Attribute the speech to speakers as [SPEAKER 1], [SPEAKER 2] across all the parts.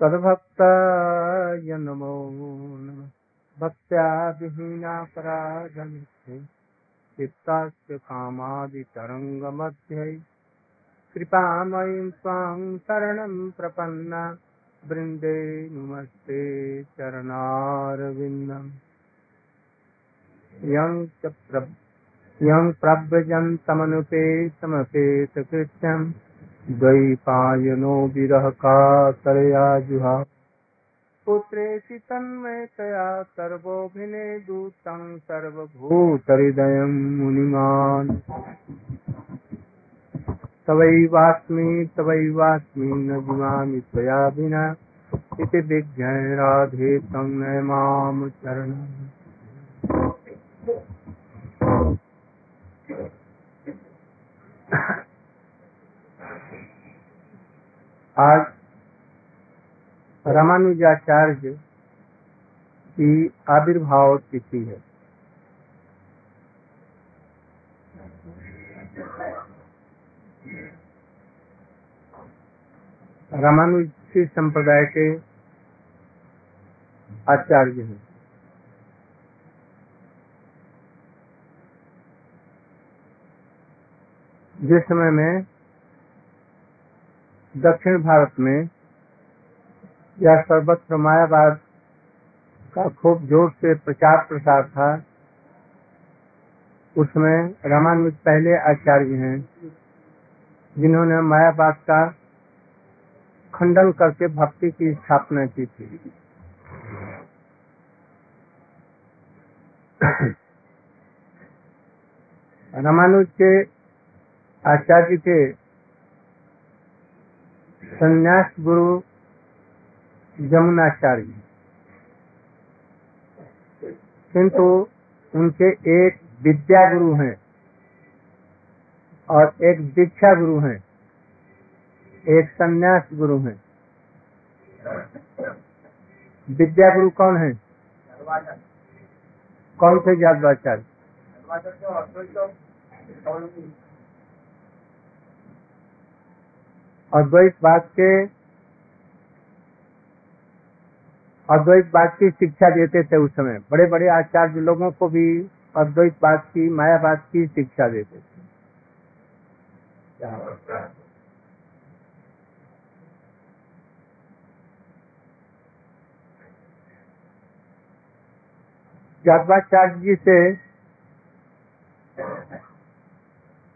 [SPEAKER 1] तद्भक्ताय नमो नमः। भक्त्या विहीना पराधनिष्ठे चित्तस्य कामादितरङ्गमध्ये। कृपामयीं त्वां शरणं प्रपन्ना। वृन्दे नमस्ते चरणारविन्दम्। यं च प्र यं प्रव्रजन्तमनुपेतमपेतकृत्यं द्वैपायनो विरहकातरया जुहा। पुत्रेति तन्मयतया सर्वोऽभिनेदूतं सर्वभूतहृदयं मुनिमान्। तवैवास्मि तवैवास्मि न जीवामि त्वया विना इति विज्ञाय राधे तं न माँ चरणम्। आज रामानुजाचार्य की आविर्भाव तिथि है। रामानुजी संप्रदाय के आचार्य हैं। जिस समय में दक्षिण भारत में या सर्वत्र मायावाद का खूब ज़ोर से प्रचार प्रसार था, उसमें रामानुज पहले आचार्य हैं, जिन्होंने मायावाद का खंडन करके भक्ति की स्थापना की थी। रामानुज के आचार्य के संन्यास गुरु जमुनाचार्य किंतु उनके एक विद्या गुरु हैं और एक दीक्षा गुरु हैं, एक संन्यास गुरु हैं। विद्या गुरु कौन है? कौन थे यादवाचार्य अद्वैत बात के अद्वैत बात की शिक्षा देते थे उस समय। बड़े बड़े आचार्य लोगों को भी अद्वैत बात की मायावाद की शिक्षा देते थे। यादवाचार्य जी से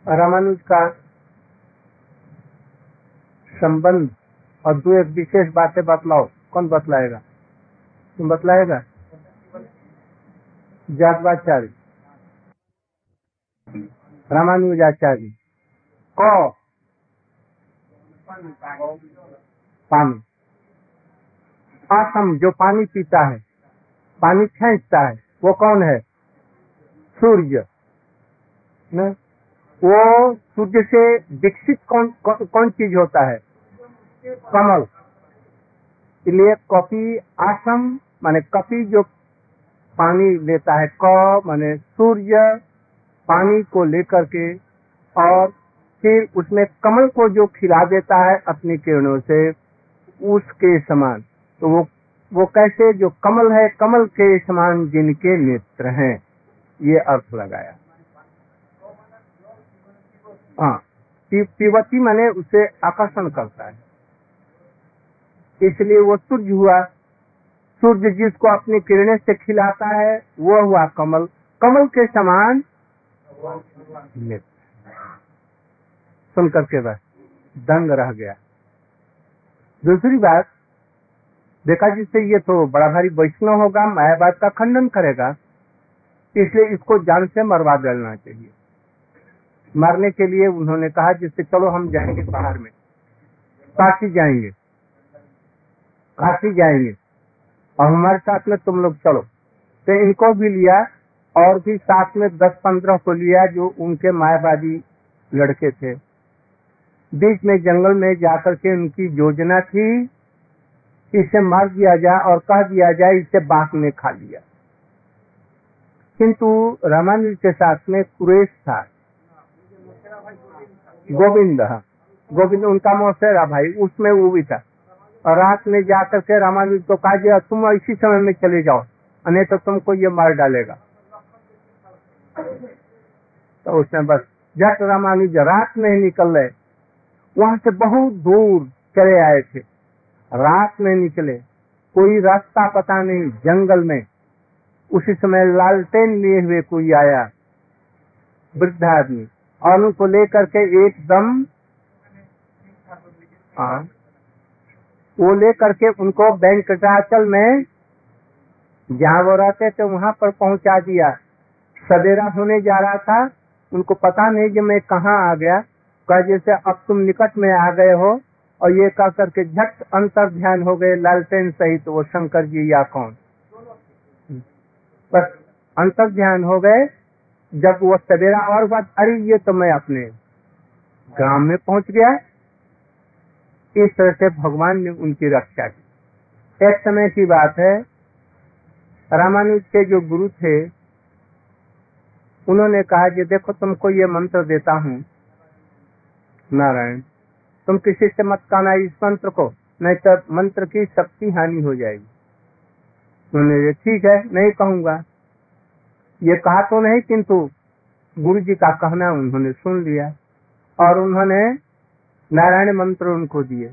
[SPEAKER 1] रामानुज का संबंध और दो एक विशेष बातें बतलाओ। कौन बतलाएगा? तुम बतलाएगा? जातवाचार्य रामानुजाचार्य। क। पानी। आसम जो पानी पीता है। पानी खींचता है। वो कौन है? सूर्य। न? वो सूर्य से विकसित कौन कौन, कौन चीज़ होता है? कमल। इसलिए कॉपी आसम, माने कपी जो पानी लेता है, क माने सूर्य, पानी को लेकर के, और फिर उसमें कमल को जो खिला देता है अपनी किरणों से, उसके समान। तो वो वो कैसे, जो कमल है, कमल के समान जिनके नेत्र हैं। ये अर्थ लगाया। हाँ पीवती माने उसे आकर्षण करता है। इसलिए वो सूर्य हुआ। सूर्य जिसको अपनी किरणें से खिलाता है, वो हुआ कमल। कमल के समान सुन करके बस दंग रह गया। दूसरी बात, देखा जिससे ये तो बड़ा भारी वैष्णव होगा, मायावाद का खंडन करेगा। इसलिए इसको जान से मरवा डालना चाहिए। मारने के लिए उन्होंने कहा जिससे चलो हम जाएँगे बाहर में। काशी जाएँगे। काशी जाएँगे। और हमारे साथ में तुम लोग चलो। तो इनको भी लिया और भी साथ में दस पंद्रह को लिया जो उनके मायावादी लड़के थे। बीच में जंगल में जाकर के उनकी योजना थी, इसे मार दिया जाए और कह दिया जाए, इसे बाघ ने खा लिया। किंतु रामानुज के साथ में कुरेश था। गोविंद हाँ। गोविंद, उनका मौसेरा भाई उसमें वो भी था। और रात में जाकर के रामानुज को कहा गया तुम इसी समय में चले जाओ नहीं तो तुमको ये मार डालेगा। तो उसने बस जट रामानुज रात में ही निकल रहे, वहाँ से बहुत दूर चले आए थे। रात में निकले, कोई रास्ता पता नहीं, जंगल में। उसी समय लालटेन लिए हुए कोई आया, वृद्ध आदमी। और उनको लेकर के एकदम हाँ? वो लेकर के उनको वेंकटाचल में जहाँ वो रहते थे वहाँ पर पहुँचा दिया। सवेरा होने जा रहा था, उनको पता नहीं कि मैं कहाँ आ गया। कहा, जैसे अब तुम निकट में आ गए हो। और ये कह करके झट अंतर ध्यान हो गए, लालटेन सहित वो शंकर जी या कौन। बस अंतर ध्यान हो गए। जब वो सवेरा और बात, अरे ये तो मैं अपने ग्राम में पहुँच गया। इस तरह से भगवान ने उनकी रक्षा की। एक समय की बात है, रामानुज के जो गुरु थे, उन्होंने कहा कि देखो तुमको ये मंत्र देता हूँ। नारायण, तुम किसी से मत कहना, इस मंत्र को नहीं तो मंत्र की शक्ति हानि हो जाएगी। उन्होंने ठीक है, नहीं कहूँगा। ये कहा तो नहीं, किंतु गुरु जी का कहना उन्होंने सुन लिया और उन्होंने नारायण मंत्र उनको दिए।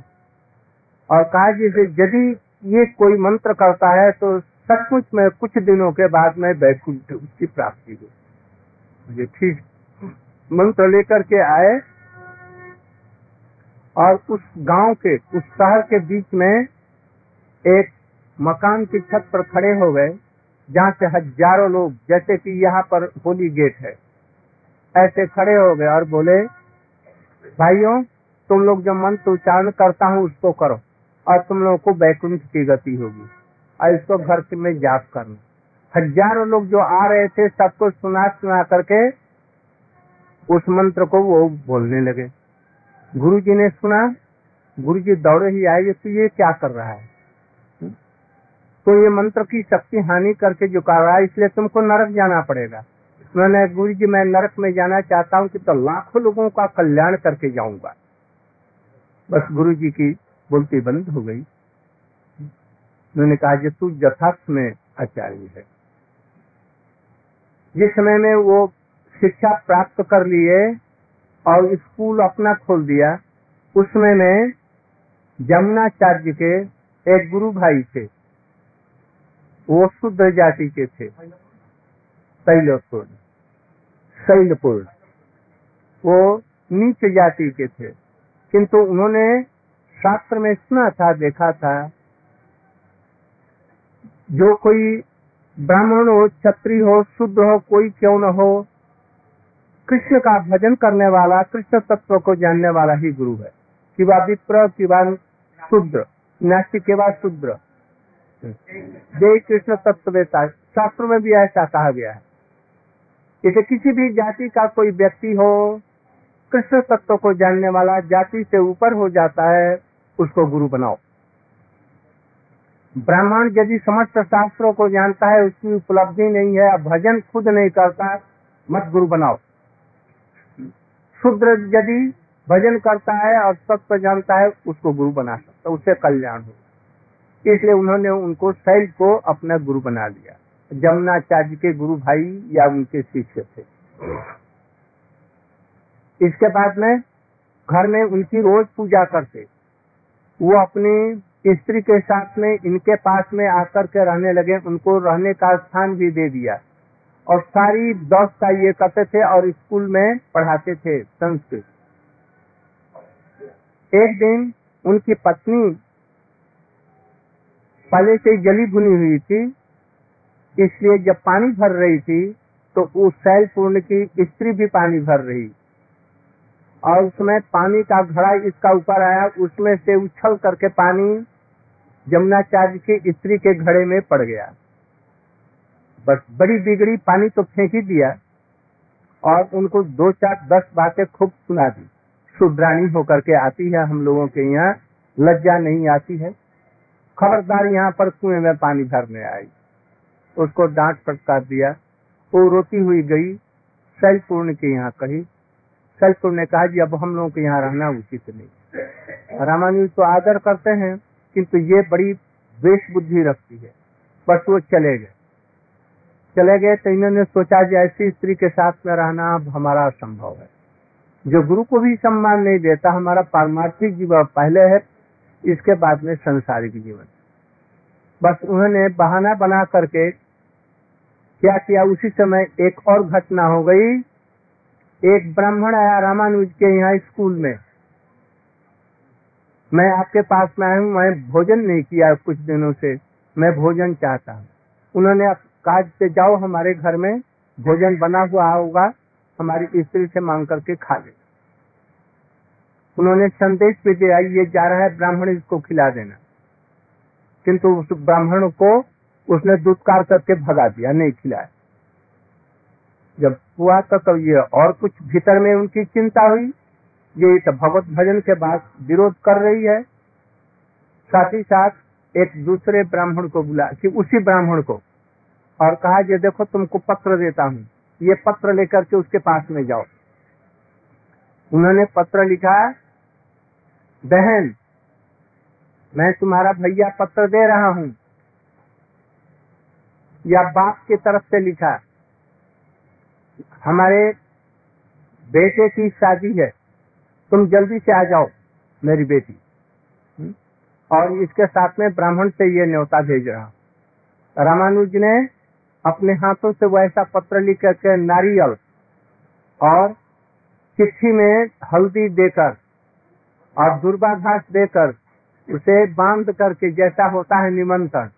[SPEAKER 1] और कहा जैसे यदि ये कोई मंत्र करता है तो सचमुच में कुछ दिनों के बाद में बैकुंठ उसकी प्राप्ति हो ये ठीक मंत्र लेकर के आए। और उस गाँव के, उस शहर के बीच में एक मकान की छत पर खड़े हो गए, जहाँ से हज़ारों लोग, जैसे कि यहाँ पर होली गेट है, ऐसे खड़े हो गए और बोले, भाइयों तुम लोग जो मंत्र उच्चारण करता हूँ, उसको करो। और तुम लोगों को बैकुंठ की गति होगी। और इसको घर में जाप करना। हज़ारों लोग जो आ रहे थे, सबको सुना सुना करके उस मंत्र को वो बोलने लगे। गुरु जी ने सुना गुरु जी दौड़े ही आए तो ये क्या कर रहा है? तो ये मंत्र की शक्ति हानि करके जो कर रहा है, इसलिए तुमको नरक जाना पड़ेगा। मैंने गुरु जी मैं नरक में जाना चाहता हूँ कि तो लाखों लोगों का कल्याण करके जाऊँगा। बस गुरु जी की बोलती बंद हो गई। उन्होंने कहा कि तू यथार्थ में आचार्य है। जिस समय में वो शिक्षा प्राप्त कर लिए और स्कूल अपना खोल दिया, उस समय में जमुनाचार्य के एक गुरु भाई थे। वो शुद्ध जाति के थे। शैलपुर। शैलपुर। वो नीच जाति के थे। किंतु उन्होंने शास्त्र में सुना था देखा था, जो कोई ब्राह्मण हो छत्री हो, शुद्ध हो, कोई क्यों न हो, कृष्ण का भजन करने वाला, कृष्ण तत्व को जानने वाला ही गुरु है। कि वह विप्र कि वह नास्तिक के बाद शुद्र। जय कृष्ण तत्व शास्त्रों में भी ऐसा कहा गया है। इसे किसी भी जाति का कोई व्यक्ति हो कृष्ण तत्व को जानने वाला जाति से ऊपर हो जाता है, उसको गुरु बनाओ। ब्राह्मण यदि समस्त शास्त्रों को जानता है, उसकी उपलब्धि नहीं है, भजन खुद नहीं करता, मत गुरु बनाओ। शुद्र यदि भजन करता है और तत्व जानता है, उसको गुरु बना सकता उससे कल्याण हो। इसलिए उन्होंने उनको शैल को अपना गुरु बना लिया जमुनाचार्य के गुरु भाई या उनके शिष्य थे। इसके बाद में घर में उनकी रोज पूजा करते। वो अपनी स्त्री के साथ में, इनके पास में आकर के रहने लगे। उनको रहने का स्थान भी दे दिया। और सारी दस का ये करते थे और स्कूल में पढ़ाते थे संस्कृत। एक दिन उनकी पत्नी पहले से जली भुनी हुई थी, इसलिए जब पानी भर रही थी तो उस शैल पूर्ण की स्त्री भी पानी भर रही। और उसमें पानी का घड़ा इसका ऊपर आया, उसमें से उछल करके पानी जमुनाचार्य की स्त्री के घड़े में पड़ गया। बस बड़ी बिगड़ी, पानी तो फेंक ही दिया और उनको दो चार दस बातें खूब सुना दी। शुद्रानी होकर के आती है हम लोगों के यहाँ, लज्जा नहीं आती है। खबरदार यहाँ पर कुएँ में पानी भरने आई। उसको डांट फटकार दिया। वो रोती हुई गई, शैलपूर्ण के यहाँ कही। शैलपुर ने कहा, जी, अब हम लोगों को यहाँ रहना उचित नहीं रामानुज तो आदर करते हैं, किंतु ये बड़ी वेश बुद्धि रखती है। बस वो चले गए। चले गए तो इन्होंने सोचा कि ऐसी स्त्री के साथ में रहना अब हमारा असंभव है। जो गुरु को भी सम्मान नहीं देता, हमारा पारमार्थिक जीवन पहले है, इसके बाद में संसारिक जीवन। बस उन्होंने बहाना बना करके क्या किया, उसी समय एक और घटना हो गई। एक ब्राह्मण आया रामानुज के यहाँ स्कूल में। मैं आपके पास में आया हूँ मैं भोजन नहीं किया कुछ दिनों से। मैं भोजन चाहता हूँ। उन्होंने कहा से जाओ, हमारे घर में भोजन बना हुआ होगा, हमारी स्त्री से मांग करके खा ले। उन्होंने संदेश भी दिया, ये जा रहा है ब्राह्मण, इसको खिला देना। किंतु उस ब्राह्मण को उसने दुत्कार करके भगा दिया, नहीं खिलाया। जब हुआ तो, तो ये और कुछ भीतर में उनकी चिंता हुई? ये तो भगवत भजन के बाद विरोध कर रही है। साथ ही साथ एक दूसरे ब्राह्मण को बुला कि उसी ब्राह्मण को और कहा ये देखो तुमको पत्र देता हूँ। ये पत्र लेकर के उसके पास में जाओ। उन्होंने पत्र लिखा बहन मैं तुम्हारा भैया पत्र दे रहा हूँ। या बाप की तरफ़ से लिखा हमारे बेटे की शादी है। तुम जल्दी से आ जाओ, मेरी बेटी? और इसके साथ में ब्राह्मण से ये न्योता भेज रहा रामानुज ने अपने हाथों से वैसा पत्र लिख करके नारियल और चिट्ठी में हल्दी देकर और दुर्बा घास देकर उसे बाँध करके जैसा होता है निमंत्रण।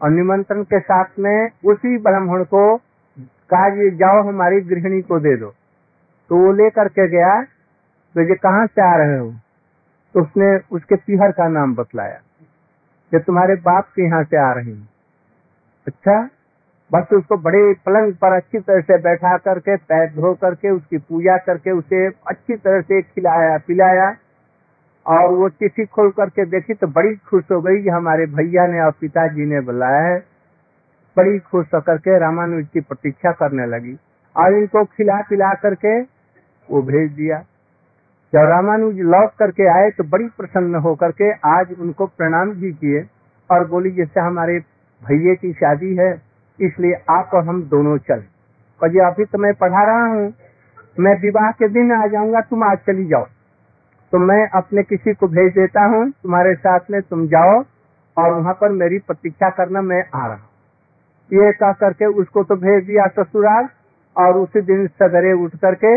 [SPEAKER 1] और निमंत्रण के साथ में उसी ब्राह्मण को कहा ये जाओ हमारी गृहिणी को दे दो। तो वो लेकर के गया तो ये कहाँ से आ रहे हो? तो उसने उसके पीहर का नाम बतलाया, ये तुम्हारे बाप के यहाँ से आ रही हूँ। अच्छा बस उसको बड़े पलंग पर अच्छी तरह से बैठा करके, पैर धो करके, उसकी पूजा करके, उसे अच्छी तरह से खिलाया, पिलाया, और वो चिट्ठी खोल करके देखी तो बड़ी खुश हो गई कि हमारे भैया ने और पिताजी ने बुलाया है। बड़ी खुश होकर के रामानुज की प्रतीक्षा करने लगी। और इनको खिला पिला करके वो भेज दिया। जब रामानुज लौट करके आए तो बड़ी प्रसन्न होकर के आज उनको प्रणाम भी किए और बोली, जैसे हमारे भैये की शादी है, इसलिए आप और हम दोनों चले। और अभी तो मैं पढ़ा रहा हूँ। मैं विवाह के दिन आ जाऊँगा, तुम आज चली जाओ। तो मैं अपने किसी को भेज देता हूँ, तुम्हारे साथ में तुम जाओ और वहाँ पर मेरी प्रतीक्षा करना मैं आ रहा हूँ। ये कह करके उसको तो भेज दिया ससुराल, और उसी दिन सदरे उठ करके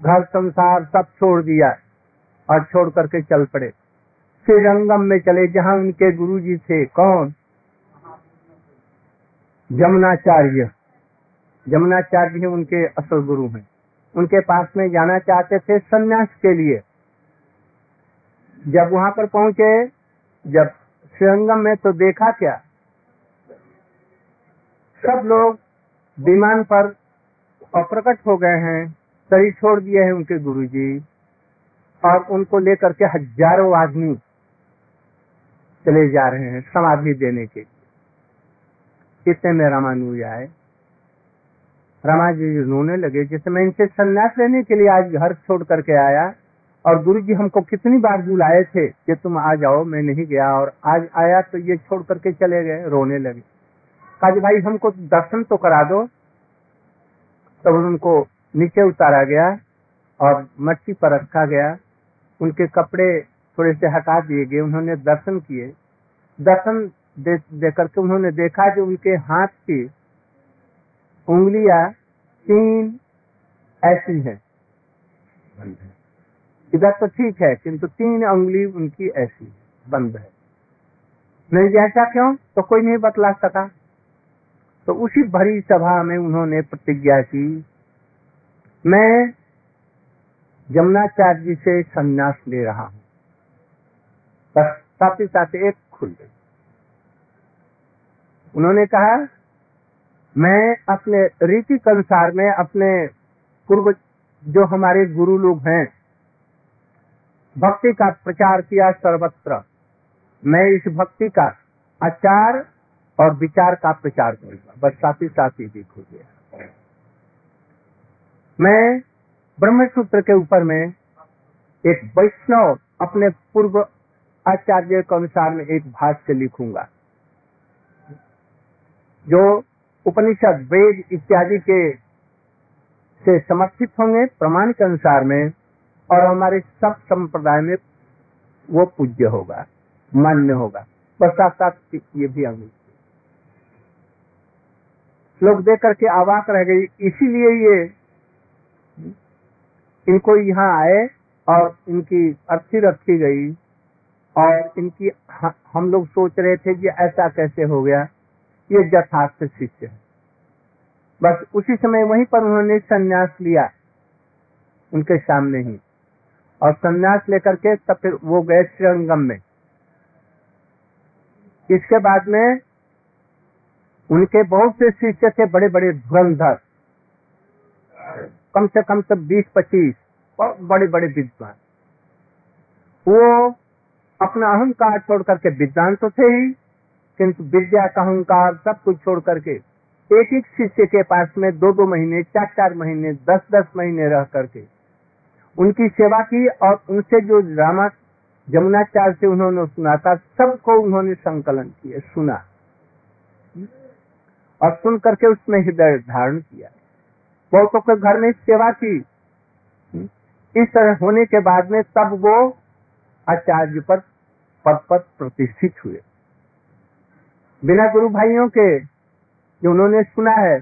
[SPEAKER 1] घर संसार सब छोड़ दिया और छोड़ करके चल पड़े। श्रीरंगम में चले, जहाँ उनके गुरु जी थे, कौन? जमुनाचार्य जमुनाचार्य उनके असल गुरु हैं। उनके पास में जाना चाहते थे सन्यास के लिए। जब वहाँ पर पहुँचे, जब श्रीरंगम में तो देखा क्या? सब लोग विमान पर अप्रकट हो गए हैं, शरीर छोड़ दिए हैं उनके गुरुजी, और उनको लेकर के हज़ारों आदमी चले जा रहे हैं समाधि देने के लिए। इतने में रामानुज आए। रमा जी रोने लगे, जैसे मैं इनसे संन्यास लेने के लिए आज घर छोड़ करके आया, और गुरु जी हमको कितनी बार बुलाए थे कि तुम आ जाओ, मैं नहीं गया, और आज आया तो ये छोड़ करके चले गए, रोने लगे। कहा भाई हमको दर्शन तो करा दो। तब तो उनको नीचे उतारा गया और मट्टी पर रखा गया। उनके कपड़े थोड़े से हटा दिए गए उन्होंने दर्शन किए। दर्शन दे, दे करके उन्होंने देखा जो उनके हाथ की उंगलियाँ तीन ऐसी हैं। इधर तो ठीक है किंतु तीन उंगली उनकी ऐसी बंद है। नहीं जैसा क्यों? तो कोई नहीं बतला सका। तो उसी भरी सभा में उन्होंने प्रतिज्ञा की। मैं यमुनाचार्य जी से संन्यास ले रहा हूँ। बस साथ ही साथ एक खुल गई। उन्होंने कहा, मैं अपने रीति के अनुसार, में अपने पूर्व जो हमारे गुरु लोग हैं, भक्ति का प्रचार किया सर्वत्र। मैं इस भक्ति का आचार और विचार का प्रचार करूँगा। बस साथ ही साथ ही हो गया मैं ब्रह्म सूत्र के ऊपर में एक वैष्णव अपने पूर्व आचार्य के अनुसार में एक भाष्य लिखूँगा, जो उपनिषद, वेद इत्यादि के से समर्थित होंगे प्रमाण के अनुसार में, और हमारे सब संप्रदाय में वो पूज्य होगा, मान्य होगा। बस साथ ये भी अंग लोग देख करके आवाक रह गई। इसीलिए ये इनको यहाँ आए और इनकी अर्थी रखी गई और इनकी हम लोग सोच रहे थे कि ऐसा कैसे हो गया। ये यथार्थ शिष्य है। बस उसी समय वहीं पर उन्होंने संन्यास लिया उनके सामने ही और संन्यास लेकर के तब फिर वो गए श्रीरंगम में। इसके बाद में उनके बहुत से शिष्य थे बड़े बड़े धुरंधर। कम से कम तो बीस पच्चीस बहुत बड़े बड़े विद्वान। वो अपना अहंकार छोड़ करके विद्वान तो थे ही, किंतु विद्या का अहंकार सब कुछ छोड़ करके एक एक शिष्य के पास में दो दो महीने चार चार महीने दस दस महीने रह करके उनकी सेवा की और उनसे जो रामा जमुनाचार्य से उन्होंने सुना था, सबको उन्होंने संकलन किया, सुना। और सुन करके उसमें हृदय धारण किया। बहुतों के घर में सेवा की। इस तरह होने के बाद में तब वो आचार्य पर पद पद प्रतिष्ठित हुए। बिना गुरु भाइयों के जो उन्होंने सुना है,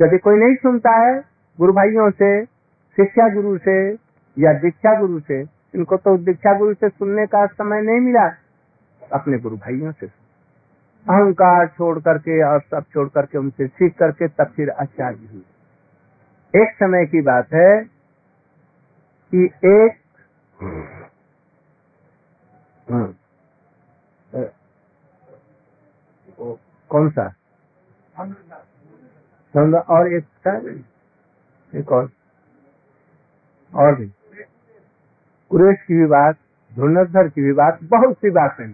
[SPEAKER 1] यदि कोई नहीं सुनता है, गुरु भाइयों से शिक्षा गुरु से या दीक्षा गुरु से, इनको तो दीक्षा गुरु से सुनने का समय नहीं मिला, अपने गुरु भाइयों से अहंकार छोड़ करके और सब छोड़ करके उनसे सीख करके तब फिर आचार्य हुए। एक समय की बात है कि एक कौन सा? और एक एक और। और भी। कुरेश की भी बात, धुरंधर की भी बात, बहुत सी बातें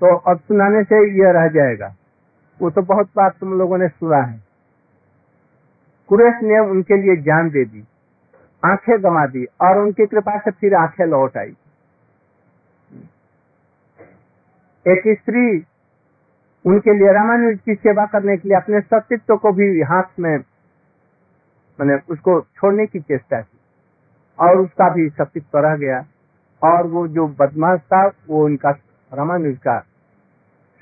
[SPEAKER 1] तो अब सुनाने से यह रह जाएगा। वो तो बहुत बात तुम लोगों ने सुना है। कुरेश ने उनके लिए जान दे दी, आँखें गमा दी और उनकी कृपा से फिर आँखें लौट आई। एक स्त्री उनके लिए रामानुज की सेवा करने के लिए अपने सत्यत्व को भी हाथ में, मैंने उसको छोड़ने की चेष्टा की और उसका भी सत्यत्व रह गया और वो जो बदमाश था, वो उनका रामानुज का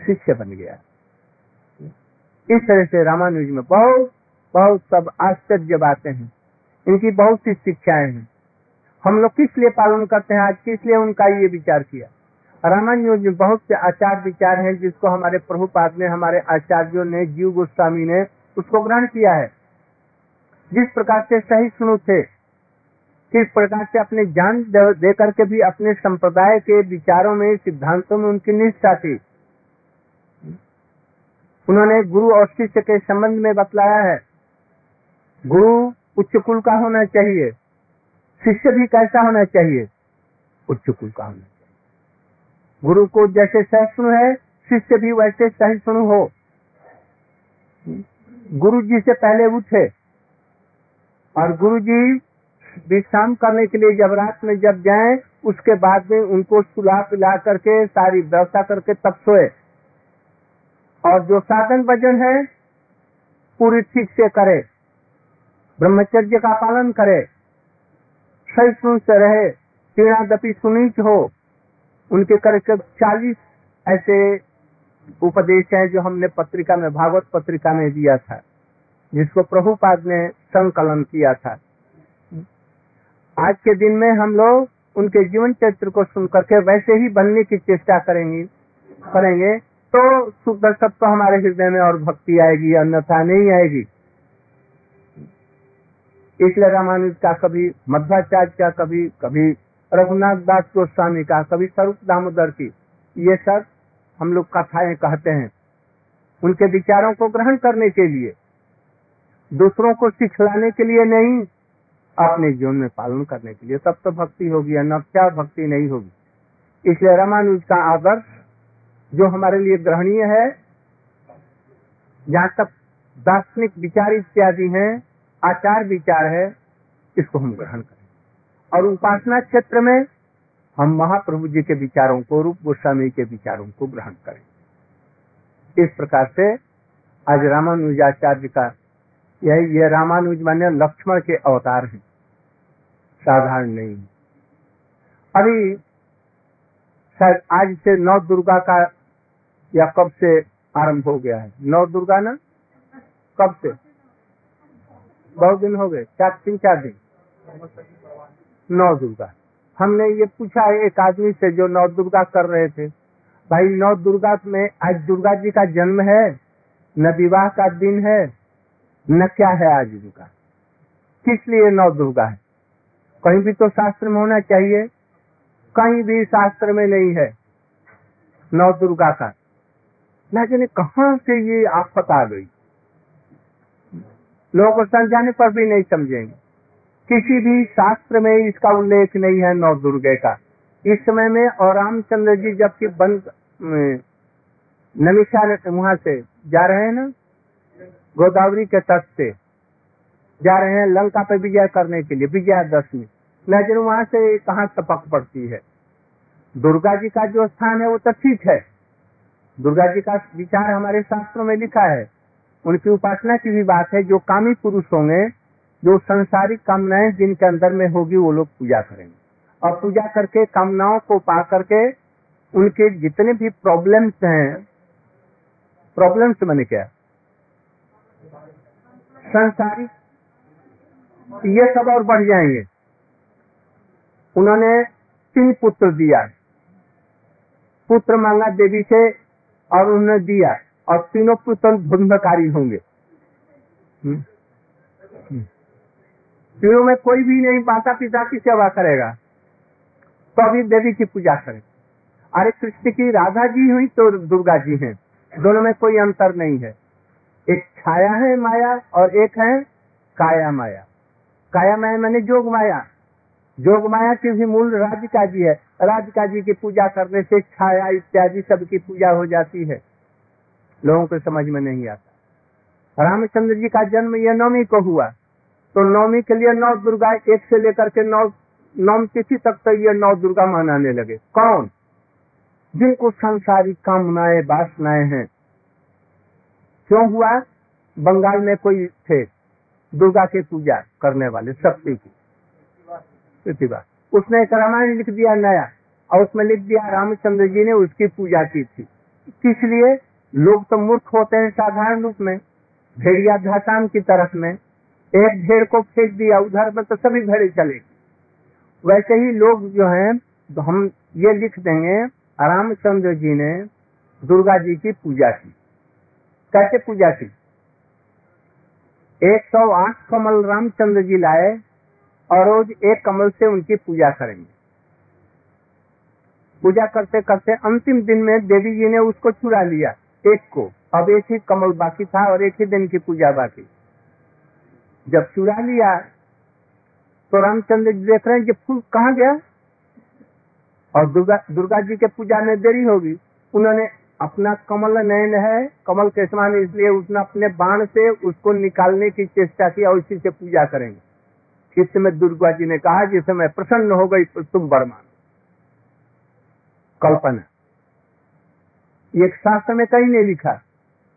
[SPEAKER 1] शिष्य बन गया। इस तरह से रामानुज में बहुत बहुत सब आश्चर्य बातें हैं। इनकी बहुत सी शिक्षाएँ हैं। हम लोग किस लिए पालन करते हैं? आज किस लिए उनका ये विचार किया? रामानुज में बहुत से आचार विचार हैं जिसको हमारे प्रभुपाद ने, हमारे आचार्यों ने, जीव गोस्वामी ने उसको ग्रहण किया है। जिस प्रकार से सही सुनु थे, किस प्रकार से अपने जान दे करके भी अपने संप्रदाय के विचारों में, सिद्धांतों में उनकी निष्ठा थी उन्होंने गुरु और शिष्य के संबंध में बतलाया है। गुरु उच्च कुल का होना चाहिए। शिष्य भी कैसा होना चाहिए? उच्च कुल का होना चाहिए। गुरु को जैसे सहिष्णु है, शिष्य भी वैसे सहिष्णु हो। गुरु जी से पहले उठे और गुरु जी विश्राम करने के लिए जब रात में जब जाए, उसके बाद में उनको सुला पिला करके सारी व्यवस्था करके तब सोए। और जो साधन भजन है, पूरी ठीक से करे। ब्रह्मचर्य का पालन करे। सहिष्णु से रहे। पीड़ा दपी सुनीच हो। उनके करीब चालीस ऐसे उपदेश हैं जो हमने पत्रिका में, भागवत पत्रिका में दिया था, जिसको प्रभुपाद ने संकलन किया था। आज के दिन में हम लोग उनके जीवन चरित्र को सुन करके वैसे ही बनने की चेष्टा करेंगे करेंगे। तो सुख दर्शक तो हमारे हृदय में और भक्ति आएगी, अन्यथा नहीं आएगी। इसलिए रामानुज का कभी, मध्वाचार्य का कभी कभी रघुनाथ दास गोस्वामी का, कभी स्वरूप दामोदर की, ये सब हम लोग कथाएँ कहते हैं। उनके विचारों को ग्रहण करने के लिए, दूसरों को सिखलाने के लिए नहीं, अपने जीवन में पालन करने के लिए। तब तो भक्ति होगी अन्य क्या भक्ति नहीं होगी। इसलिए रामानुज का आदर्श जो हमारे लिए ग्रहणीय है, जहाँ तक दार्शनिक विचार इत्यादि हैं, आचार विचार है, इसको हम ग्रहण करें। और उपासना क्षेत्र में हम महाप्रभु जी के विचारों को, रूप गोस्वामी के विचारों को ग्रहण करें। इस प्रकार से आज रामानुजाचार्य का यह, ये रामानुज मान्य लक्ष्मण के अवतार हैं। साधारण नहीं। अभी आज से नौ दुर्गा का या कब से आरंभ हो गया है? नौ दुर्गा ना? कब से? बहुत दिन हो गए। चार, तीन, चार दिन। नौ दुर्गा। हमने ये पूछा है एक आदमी से जो नौ दुर्गा कर रहे थे, भाई, नौ दुर्गा में आज दुर्गा जी का जन्म है, न विवाह का दिन है, न क्या है आज उनका? किस लिए नौ दुर्गा है? कहीं भी तो शास्त्र में होना चाहिए। कहीं भी शास्त्र में नहीं है। नौ दुर्गा का। लेकिन कहा से ये आफत आ गई लोग समझाने पर भी नहीं समझेंगे। किसी भी शास्त्र में इसका उल्लेख नहीं है नौ दुर्गे का। इस समय में और रामचंद्र जी जबकि बंद नमिशा वहाँ से जा रहे हैं ना? गोदावरी के तट से जा रहे हैं लंका पे विजय करने के लिए, विजयादशमी। लेकिन वहाँ से कहा टपक पड़ती है? दुर्गा जी का जो स्थान है वो तो ठीक है। दुर्गा जी का विचार हमारे शास्त्रों में लिखा है। उनकी उपासना की भी बात है, जो कामी पुरुष होंगे, जो संसारिक कामनाएँ जिनके अंदर में होगी, वो लोग पूजा करेंगे। और पूजा करके, कामनाओं को पा करके, उनके जितने भी प्रॉब्लम्स हैं प्रॉब्लम्स मैंने क्या? संसारिक, ये सब और बढ़ जाएँगे। उन्होंने तीन पुत्र दिया। पुत्र मांगा देवी से और उन्होंने दिया, और तीनों पुत्र धुंधकारी होंगे। हम्म। तीनों में कोई भी नहीं माता पिता की सेवा करेगा तो अभी देवी की पूजा करे। अरे कृष्ण की राधा जी हुई तो दुर्गा जी हैं, दोनों में कोई अंतर नहीं है। एक छाया है माया और एक है काया माया। काया माया मैंने जोग माया। जोग माया की भी मूल राधिका जी है। राधिका जी की पूजा करने से छाया इत्यादि सबकी पूजा हो जाती है। लोगों को समझ में नहीं आता। रामचंद्र जी का जन्म यह नवमी को हुआ। तो नवमी के लिए नौ दुर्गा एक से लेकर के नौ नौ तिथि तक तो ये नौ दुर्गा मनाने लगे। कौन? जिनको संसारिक कामनाएँ, वासनाएँ हैं। क्यों हुआ? बंगाल में कोई थे, दुर्गा की पूजा करने वाले शक्ति की। प्रतिभा। उसने एक रामायण लिख दिया नया, और उसमें लिख दिया रामचंद्र जी ने उसकी पूजा की थी। किस लिए? लोग तो मूर्ख होते हैं साधारण रूप में, भेड़िया धासान की तरफ़ में। एक भेड़ को फेंक दिया, उधर में तो सभी भेड़े चले वैसे ही लोग जो हैं तो हम ये लिख देंगे, रामचंद्र जी ने दुर्गा जी की पूजा की। कैसे पूजा की? 108 कमल रामचंद्र जी लाए और रोज एक कमल से उनकी पूजा करेंगे। पूजा करते करते अंतिम दिन में देवी जी ने उसको चुरा लिया, एक को। अब एक ही कमल बाकी था और एक ही दिन की पूजा बाकी। जब चुरा लिया तो रामचंद्र जी देख रहे हैं कि फूल कहाँ गया? और दुर्गा दुर्गा जी के पूजा में देरी होगी। उन्होंने अपना कमल नयन है, कमल के समान इसलिए उसने अपने बाण से उसको निकालने की चेष्टा की और इसी से पूजा करेंगे। इस समय दुर्गा जी ने कहा जिस समय प्रसन्न हो गई तो तुम बरमान कल्पना। एक शास्त्र में कहीं नहीं लिखा।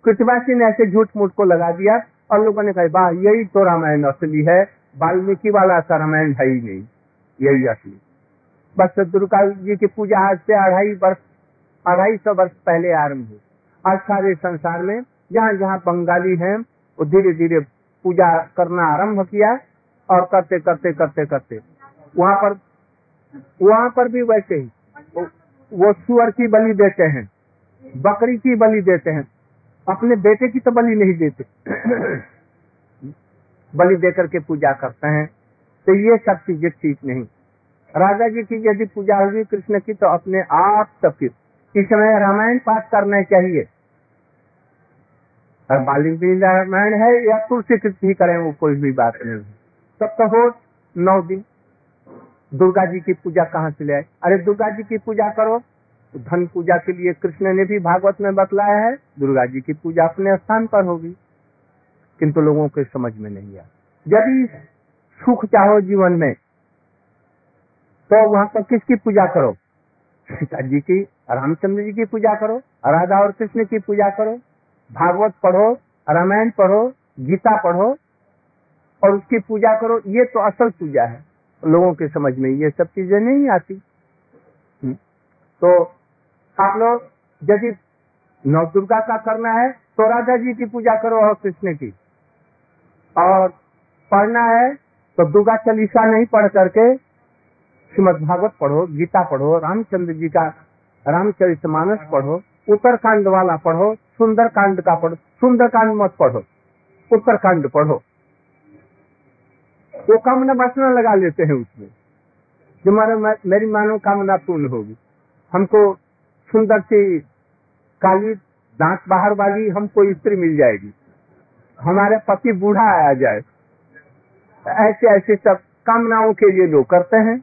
[SPEAKER 1] कृतवासी ने ऐसे झूठ मूठ को लगा दिया और लोगों ने कहा, वाह, यही तो रामायण असली है। वाल्मीकि वाला सा रामायण है ही नहीं। यही असली। बस दुर्गा जी की पूजा आज से अढ़ाई वर्ष, अढ़ाई सौ वर्ष पहले आरंभ हुई। आज सारे संसार में जहाँ जहाँ बंगाली हैं, वो धीरे धीरे पूजा करना आरंभ किया। और करते करते करते करते। वहाँ पर वहाँ पर भी वैसे ही। वो सुअर की बलि देते हैं, बकरी की बलि देते हैं। अपने बेटे की तो बलि नहीं देते। बलि देकर के पूजा करते हैं। तो ये सब चीज़ें ठीक नहीं। राजा जी की यदि पूजा होगी कृष्ण की तो अपने आप सबकी इस समय रामायण पाठ करना चाहिए। और वाल्मीकि रामायण है या तुलसी ही करें, वो कोई भी बात नहीं। तो हो नौ दिन। दुर्गा जी की पूजा कहाँ से ले आए? अरे दुर्गा जी की पूजा करो। धन पूजा के लिए कृष्ण ने भी भागवत में बतलाया है, दुर्गा जी की पूजा अपने स्थान पर होगी। किंतु लोगों के समझ में नहीं आया। यदि सुख चाहो जीवन में तो वहाँ पर किसकी पूजा करो? सीता जी की, रामचंद्र जी की पूजा करो, राधा और कृष्ण की पूजा करो। भागवत पढ़ो, रामायण पढ़ो, गीता पढ़ो और उसकी पूजा करो, ये तो असल पूजा है। लोगों के समझ में ये सब चीज़ें नहीं आती। हम्म। तो आप लोग यदि नव दुर्गा का करना है तो राधा जी की पूजा करो और कृष्ण की। और पढ़ना है तो दुर्गा चालीसा नहीं पढ़ करके श्रीमद भागवत पढ़ो, गीता पढ़ो, रामचंद्र जी का, रामचरित मानस पढ़ो, उत्तरकांड वाला पढ़ो सुंदर कांड का पढ़ो सुंदर कांड मत पढ़ो, उत्तरकांड पढ़ो। वो कामना वासना लगा लेते हैं उसमें जो मानो मेरी मानो कामना पूर्ण होगी। हमको सुंदर सी काली दांत बाहर वाली हमको स्त्री मिल जाएगी। हमारे पति बूढ़ा आ जाए। ऐसे ऐसे सब कामनाओं के लिए लोग करते हैं।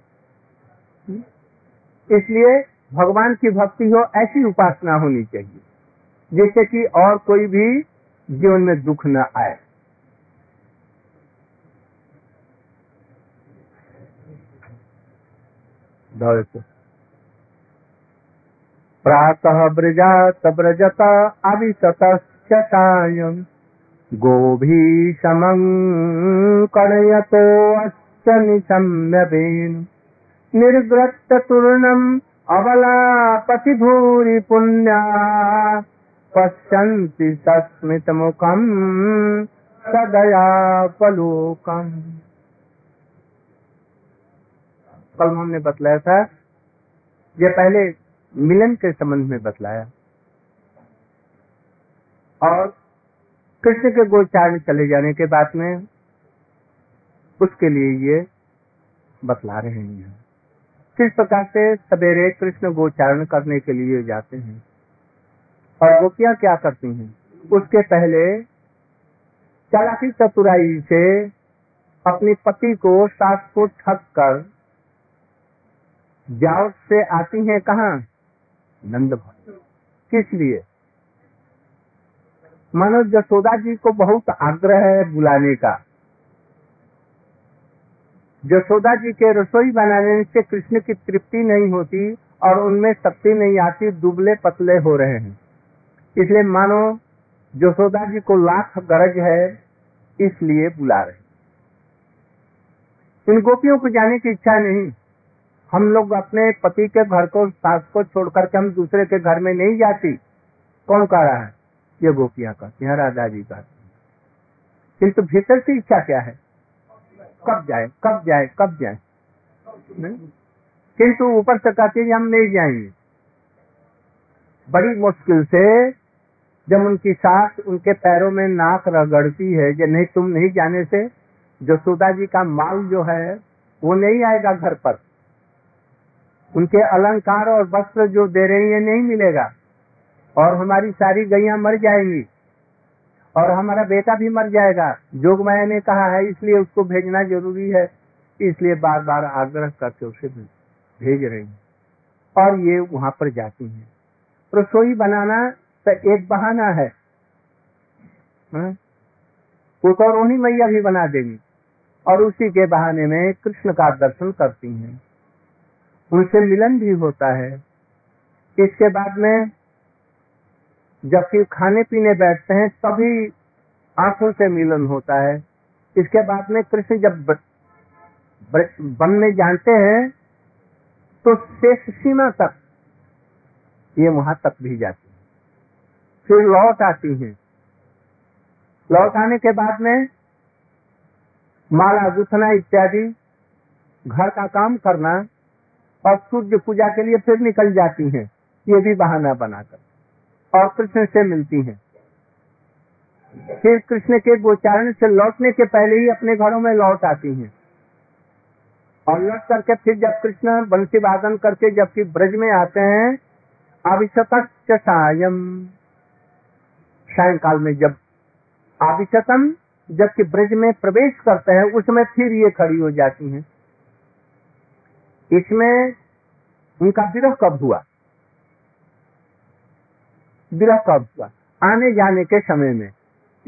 [SPEAKER 1] इसलिए भगवान की भक्ति हो, ऐसी उपासना होनी चाहिए। जिससे कि और कोई भी जीवन में दुख न आए। प्रातः ब्रजात ब्रजत अविशत सायम् गोभीषमं कणयतो अश्च निशम्यवेन् निर्ग्रत्ततूर्णम् अबलापति भूरि पुण्या पश्यन्ति सस्मितमुखम् सदयापलोकम्। कल हमने बतलाया था, ये पहले मिलन के संबंध में बतलाया। और कृष्ण के गोचारण चले जाने के बाद में उसके लिए ये बतला रहे हैं। किस प्रकार से सवेरे कृष्ण गोचारण करने के लिए जाते हैं और गोपियाँ क्या करती हैं, उसके पहले चालाकी चतुराई से अपनी पति को सास को ठग कर जाओ से आती हैं कहा? नंद भवन। किस लिए? मानो जसोदा जी को बहुत आग्रह है बुलाने का। जसोदा जी के रसोई बनाने से कृष्ण की तृप्ति नहीं होती और उनमें शक्ति नहीं आती, दुबले पतले हो रहे हैं। इसलिए मानो जसोदा जी को लाख गरज है, इसलिए बुला रहे इन गोपियों को जाने की इच्छा नहीं। हम लोग अपने पति के घर को, सास को छोड़ करके हम दूसरे के घर में नहीं जाती। कौन कह रहा है? ये गोपियाँ कहती हैं राधा जी कहती किंतु भीतर की इच्छा क्या है? कब जाए कब जाए कब जाए? किंतु ऊपर से कहती है, हम नहीं जाएँगे। बड़ी मुश्किल से जब उनकी सास उनके पैरों में नाक रगड़ती है कि नहीं, तुम नहीं जाने से जो सुधा जी का माल जो है, वो नहीं आएगा घर पर। उनके अलंकार और वस्त्र जो दे रही है नहीं मिलेगा। और हमारी सारी गैया मर जाएँगी। और हमारा बेटा भी मर जाएगा। जोग माया ने कहा, है, इसलिए उसको भेजना ज़रूरी है। इसलिए बार बार आग्रह करके उसे भेज रही है। और ये वहाँ पर जाती है। रसोई बनाना तो एक बहाना है। हाँ? तो रोहिणी मैया भी बना देंगी। और उसी के बहाने में कृष्ण का दर्शन करती हैं। उनसे मिलन भी होता है। इसके बाद में जबकि खाने पीने बैठते हैं तभी आँखों से मिलन होता है। इसके बाद में कृष्ण जब वन में जानते हैं तो शेष सीमा तक ये वहाँ तक भी जाती है। फिर लौट आती हैं। लौट आने के बाद में माला गुथना इत्यादि, घर का काम करना और सूर्य पूजा के लिए फिर निकल जाती हैं। ये भी बहाना बनाकर। और कृष्ण से मिलती हैं। फिर कृष्ण के गोचारण से लौटने के पहले ही अपने घरों में लौट आती हैं। और लौट करके फिर जब कृष्ण बंसी वादन करके जबकि ब्रज में आते हैं अभिशत सायम सायकाल में जब अभिशतम जबकि ब्रज में प्रवेश करते हैं, उसमें फिर ये खड़ी हो जाती हैं। इसमें उनका विरह कब हुआ? विरह कब हुआ? आने जाने के समय में,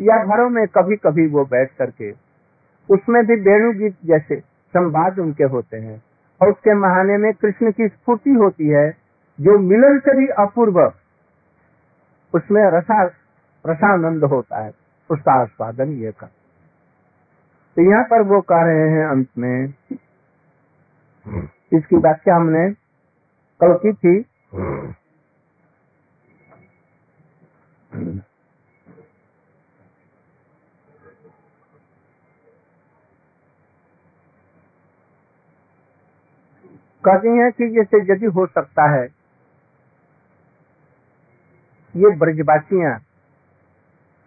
[SPEAKER 1] या घरों में कभी कभी वो बैठ करके, उसमें भी वेणु गीत जैसे संवाद उनके होते हैं, और उसके महाने में कृष्ण की स्फूर्ति होती है, जो मिलन से भी अपूर्व, उसमें रसा, रसानंद होता है, उसका आस्वादन ये कर। तो यहाँ पर वो कह रहे हैं अंत में इसकी व्याख्या हमने कल की थी। कहती हैं कि जैसे यदि हो सकता है, ये ब्रजवासियाँ,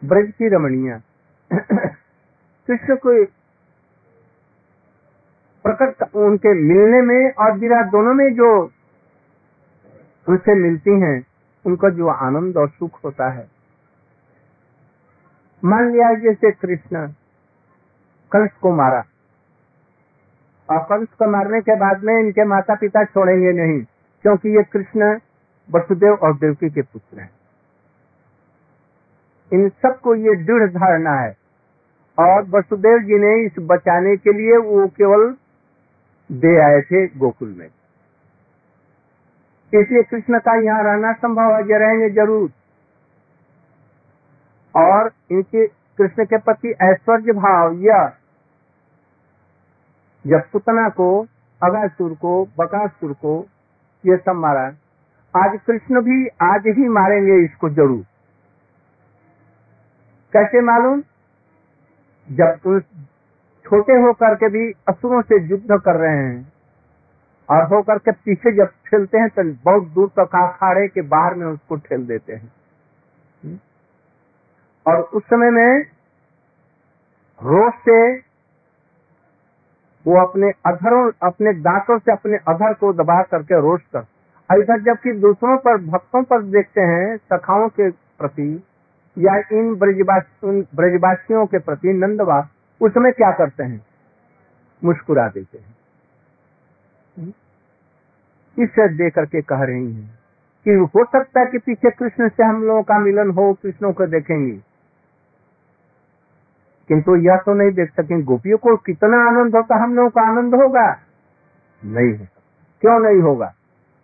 [SPEAKER 1] ब्रज की रमणिया कृष्ण को प्रकट उनके मिलने में और विराट दोनों में जो उनसे मिलती हैं, उनका जो आनंद और सुख होता है। मान लिया जैसे कृष्ण कंस को मारा। और कंस को मारने के बाद में इनके माता पिता छोड़ेंगे नहीं, क्योंकि ये कृष्ण वसुदेव और देवकी के पुत्र हैं। इन सबको ये दृढ़ धारणा है। और वसुदेव जी ने इस बचाने के लिए वो केवल दे आए थे गोकुल में। इसलिए कृष्ण का यहाँ रहना संभव है, ये रहेंगे ज़रूर। और इनके कृष्ण के प्रति ऐश्वर्य भाव, यह, जब पुतना को, अगासुर को, बकासुर को, ये सब मारा, आज कृष्ण भी, आज ही मारेंगे इसको ज़रूर। कैसे मालूम? जब छोटे होकर के भी असुरों से युद्ध कर रहे हैं। और होकर के पीछे जब ठेलते हैं तो बहुत दूर तक अखाड़े के बाहर में उसको ठेल देते हैं। और उस समय में रोष से वो अपने अधरों, अपने दांतों से अपने अधर को दबा करके रोष कर इधर जबकि दूसरों पर, भक्तों पर देखते हैं, सखाओं के प्रति या इन ब्रजवासी ब्रजवासियों के प्रति नंदवास उस समय क्या करते हैं? मुस्कुरा देते हैं। इसे दे करके कह रही हैं कि हो सकता है कि पीछे कृष्ण से हम लोगों का मिलन हो, कृष्णों को देखेंगे। किंतु यह तो नहीं देख सकेंगे गोपियों को कितना आनंद होता, हम लोगों का आनंद होगा? नहीं होगा। क्यों नहीं होगा?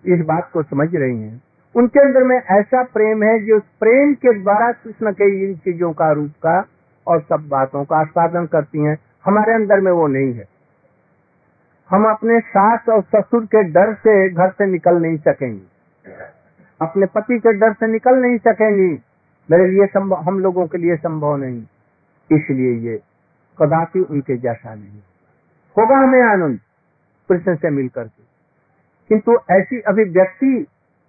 [SPEAKER 1] इस बात को समझ रही हैं। उनके अंदर में ऐसा प्रेम है, जो प्रेम के द्वारा कृष्ण के इन चीज़ों का रूप का और सब बातों का आस्वादन करती हैं। हमारे अंदर में वो नहीं है। हम अपने सास और ससुर के डर से घर से निकल नहीं सकेंगे। अपने पति के डर से निकल नहीं सकेंगी। मेरे लिए संभव, हम लोगों के लिए संभव नहीं। इसलिए ये कदापि उनके जैसा नहीं। होगा हमें आनंद, कृष्ण से मिलकर के। किंतु ऐसी अभिव्यक्ति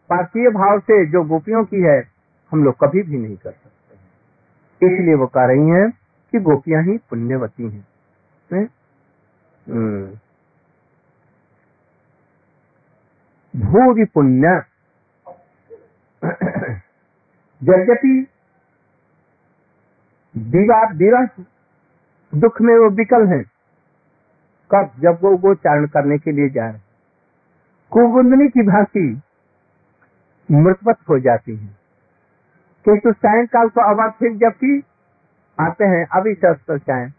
[SPEAKER 1] पार्थीय भाव से जो गोपियों की है, हम लोग कभी भी नहीं कर सकते। इसलिए वो कह रही हैं कि गोपियाँ ही पुण्यवती हैं। हम्म। भूरि पुण्य। यद्यपि विवाह विवाह दुख में वो विकल है, कब जब वो गोचारण करने के लिए जा रहे कुबुंदनी की भांति मृतवत हो जाती है। किंतु सायंकाल को अब फिर जबकि आते हैं, अभी शस्त्र चाहे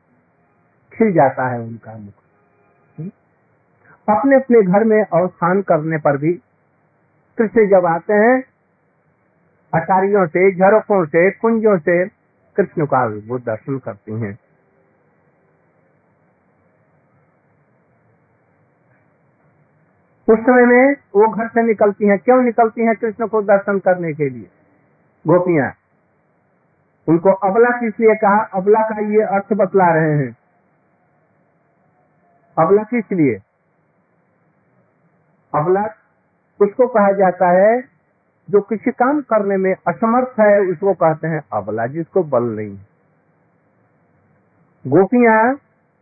[SPEAKER 1] खिल जाता है उनका मुख? अपने अपने घर में अवस्थान करने पर भी कृष्ण जब आते हैं, अटारियों से झरोकों से, कुंजों से कृष्ण का वो दर्शन करती हैं। उस समय में वो घर से निकलती हैं। क्यों निकलती हैं कृष्ण को दर्शन करने के लिए? गोपियाँ। उनको अबला किस लिए कहा? अबला का ये अर्थ बतला रहे हैं। अबला किस लिए अबला उसको कहा जाता है जो किसी काम करने में असमर्थ है, उसको कहते हैं अबला, जिसको बल नहीं गोपियाँ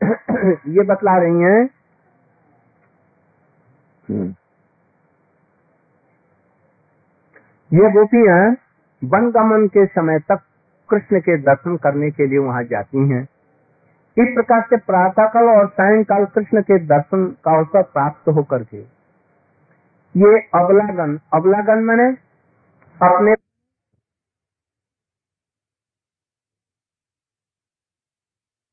[SPEAKER 1] ये बतला रही हैं। हम्म। ये गोपियाँ वन गमन के समय तक कृष्ण के दर्शन करने के लिए वहाँ जाती हैं। इस प्रकार से प्रातःकाल और सायंकाल कृष्ण के दर्शन का अवसर प्राप्त होकर के। ये अबलागन अबलागन मैंने अपने